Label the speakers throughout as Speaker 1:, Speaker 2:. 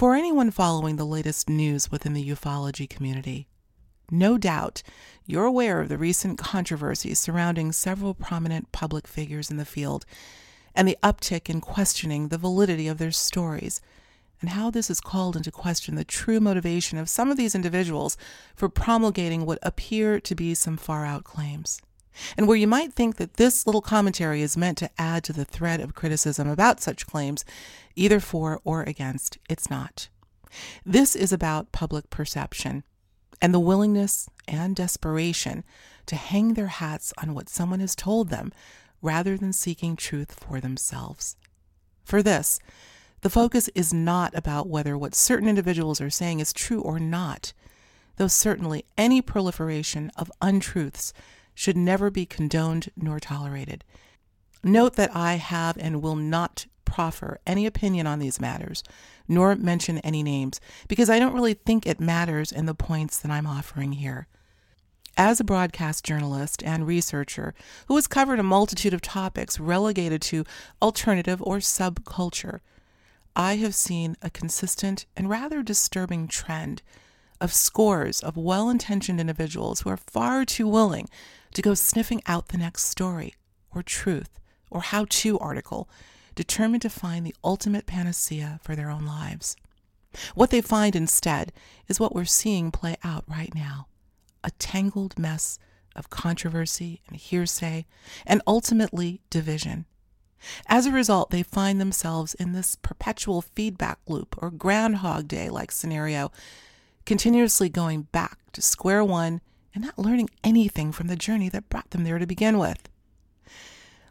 Speaker 1: For anyone following the latest news within the ufology community, no doubt you're aware of the recent controversies surrounding several prominent public figures in the field and the uptick in questioning the validity of their stories, and how this has called into question the true motivation of some of these individuals for promulgating what appear to be some far out claims. And where you might think that this little commentary is meant to add to the thread of criticism about such claims, either for or against, it's not. This is about public perception and the willingness and desperation to hang their hats on what someone has told them rather than seeking truth for themselves. For this, the focus is not about whether what certain individuals are saying is true or not, though certainly any proliferation of untruths should never be condoned nor tolerated. Note that I have and will not proffer any opinion on these matters, nor mention any names, because I don't really think it matters in the points that I'm offering here. As a broadcast journalist and researcher who has covered a multitude of topics relegated to alternative or subculture, I have seen a consistent and rather disturbing trend of scores of well intentioned individuals who are far too willing to go sniffing out the next story, or truth, or how to article determined to find the ultimate panacea for their own lives. What they find instead is what we're seeing play out right now a tangled mess of controversy and hearsay, and ultimately division. As a result, they find themselves in this perpetual feedback loop or Groundhog Day like scenario, continuously going back to square one and not learning anything from the journey that brought them there to begin with.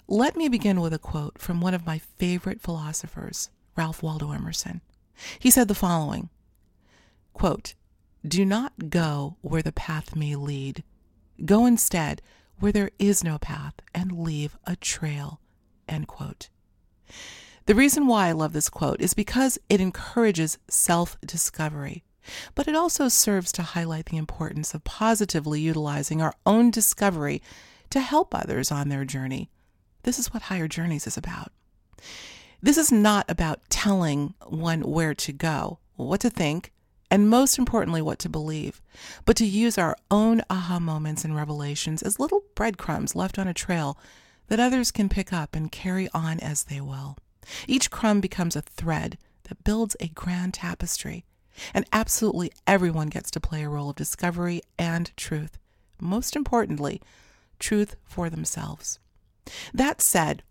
Speaker 1: Let me begin with a quote from one of my favorite philosophers, Ralph Waldo Emerson. He said the following quote, Do not go where the path may lead. Go instead where there is no path and leave a trail. End quote. The reason why I love this quote is because it encourages self discovery, but it also serves to highlight the importance of positively utilizing our own discovery to help others on their journey this is what Higher Journeys is about. This is not about telling one where to go, what to think, and most importantly, what to believe, but to use our own aha moments and revelations as little breadcrumbs left on a trail that others can pick up and carry on as they will. Each crumb becomes a thread that builds a grand tapestry, and absolutely everyone gets to play a role of discovery and truth. Most importantly, truth for themselves. That said,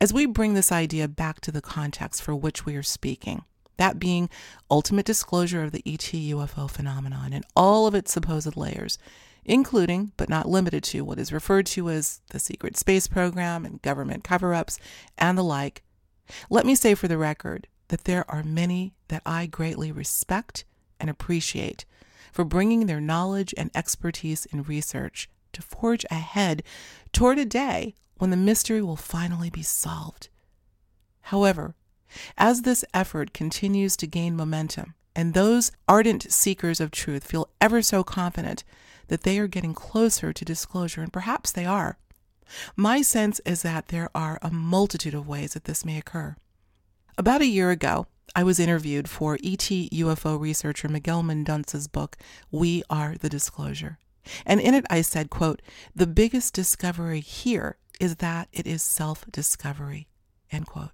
Speaker 1: as we bring this idea back to the context for which we are speaking, that being ultimate disclosure of the ET UFO phenomenon and all of its supposed layers, including but not limited to what is referred to as the secret space program and government cover ups and the like, let me say for the record that there are many that I greatly respect and appreciate for bringing their knowledge and expertise in research to forge ahead toward a day when the mystery will finally be solved. However, as this effort continues to gain momentum, and those ardent seekers of truth feel ever so confident that they are getting closer to disclosure, and perhaps they are, my sense is that there are a multitude of ways that this may occur. About a year ago, I was interviewed for ET UFO researcher Miguel Mendonca's book, We Are the Disclosure. And in it I said, quote, the biggest discovery here is that it is self discovery. End quote.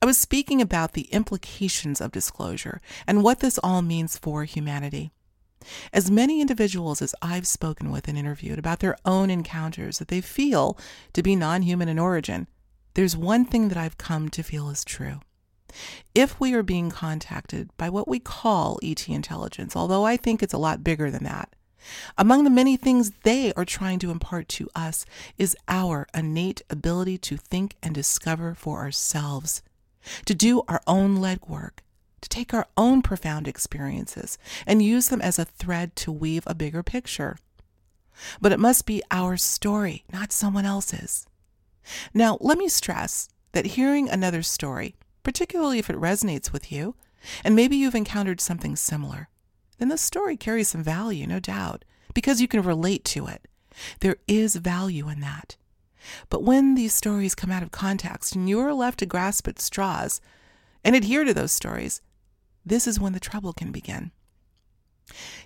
Speaker 1: I was speaking about the implications of disclosure and what this all means for humanity. As many individuals as I've spoken with and interviewed about their own encounters that they feel to be non human in origin, there's one thing that I've come to feel is true. If we are being contacted by what we call ET intelligence, although I think it's a lot bigger than that, among the many things they are trying to impart to us is our innate ability to think and discover for ourselves, to do our own legwork, to take our own profound experiences and use them as a thread to weave a bigger picture. But it must be our story, not someone else's. Now, let me stress that hearing another story, particularly if it resonates with you, and maybe you've encountered something similar, then the story carries some value, no doubt, because you can relate to it. There is value in that. But when these stories come out of context and you are left to grasp at straws and adhere to those stories, this is when the trouble can begin.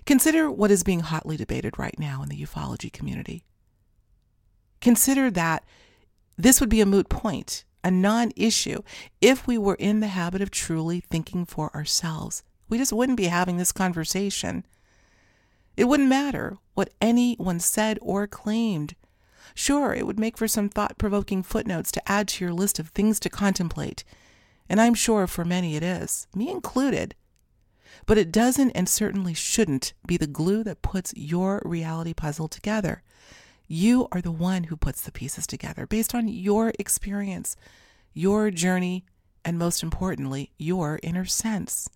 Speaker 1: Consider what is being hotly debated right now in the ufology community. Consider that this would be a moot point, a non issue, if we were in the habit of truly thinking for ourselves. We just wouldn't be having this conversation. It wouldn't matter what anyone said or claimed. Sure, it would make for some thought provoking footnotes to add to your list of things to contemplate, and I'm sure for many it is, me included. But it doesn't and certainly shouldn't be the glue that puts your reality puzzle together. You are the one who puts the pieces together based on your experience, your journey, and most importantly, your inner sense.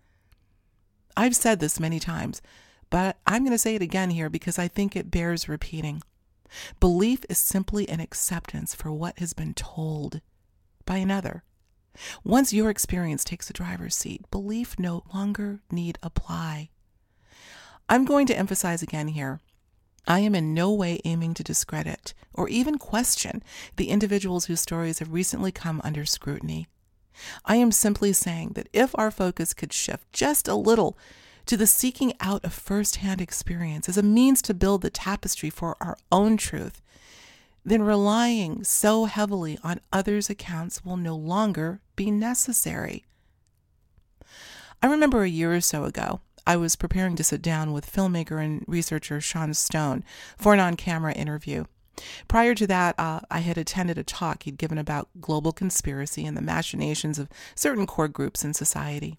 Speaker 1: I've said this many times, but I'm going to say it again here because I think it bears repeating. Belief is simply an acceptance for what has been told by another. Once your experience takes the driver's seat, belief no longer need apply. I'm going to emphasize again here I am in no way aiming to discredit or even question the individuals whose stories have recently come under scrutiny. I am simply saying that if our focus could shift just a little to the seeking out of firsthand experience as a means to build the tapestry for our own truth, then relying so heavily on others' accounts will no longer be necessary. I remember a year or so ago, I was preparing to sit down with filmmaker and researcher Sean Stone for an on camera interview. Prior to that, uh, I had attended a talk he'd given about global conspiracy and the machinations of certain core groups in society.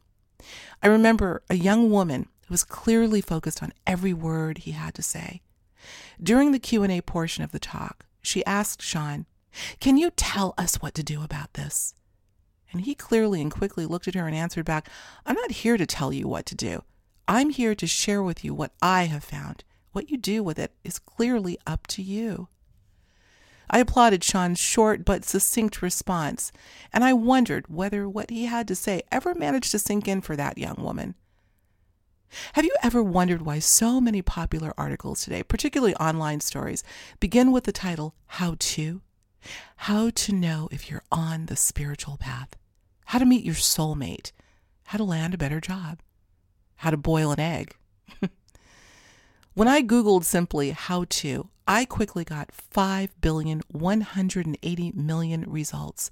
Speaker 1: I remember a young woman who was clearly focused on every word he had to say. During the Q&A portion of the talk, she asked Sean, "Can you tell us what to do about this?" And he clearly and quickly looked at her and answered back, "I'm not here to tell you what to do. I'm here to share with you what I have found. What you do with it is clearly up to you. I applauded Sean's short but succinct response, and I wondered whether what he had to say ever managed to sink in for that young woman. Have you ever wondered why so many popular articles today, particularly online stories, begin with the title How To? How to know if you're on the spiritual path, how to meet your soulmate, how to land a better job how to boil an egg. when I Googled simply how to, I quickly got 5,180 million results.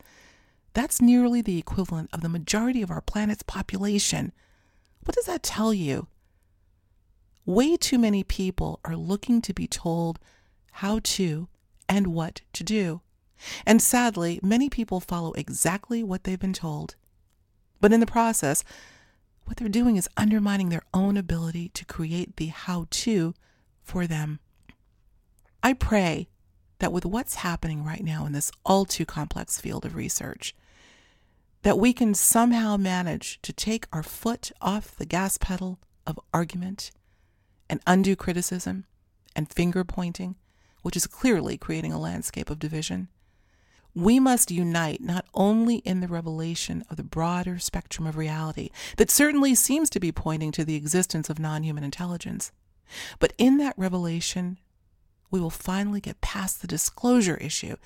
Speaker 1: That's nearly the equivalent of the majority of our planet's population. What does that tell you? Way too many people are looking to be told how to and what to do. And sadly, many people follow exactly what they've been told. But in the process, what they're doing is undermining their own ability to create the how to for them. I pray that with what's happening right now in this all too complex field of research, that we can somehow manage to take our foot off the gas pedal of argument and undue criticism and finger pointing, which is clearly creating a landscape of division, we must unite not only in the revelation of the broader spectrum of reality that certainly seems to be pointing to the existence of non human intelligence, but in that revelation, we will finally get past the disclosure issue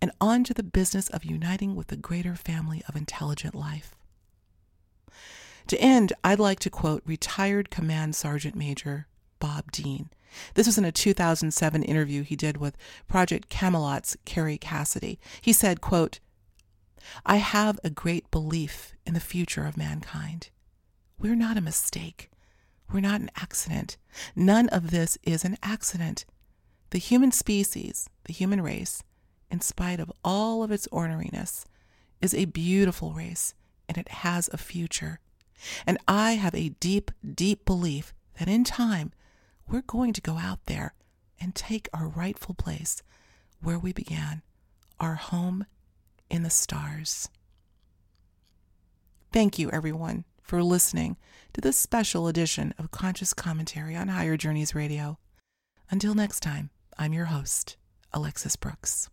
Speaker 1: and on to the business of uniting with the greater family of intelligent life. To end, I'd like to quote retired Command Sergeant Major Bob Dean this was in a 2007 interview he did with Project Camelot's Kerry Cassidy. He said, quote, I have a great belief in the future of mankind. We're not a mistake. We're not an accident. None of this is an accident. The human species, the human race, in spite of all of its orneriness, is a beautiful race and it has a future. And I have a deep, deep belief that in time we're going to go out there and take our rightful place where we began, our home in the stars. Thank you, everyone, for listening to this special edition of Conscious Commentary on Higher Journeys Radio. Until next time, I'm your host, Alexis Brooks.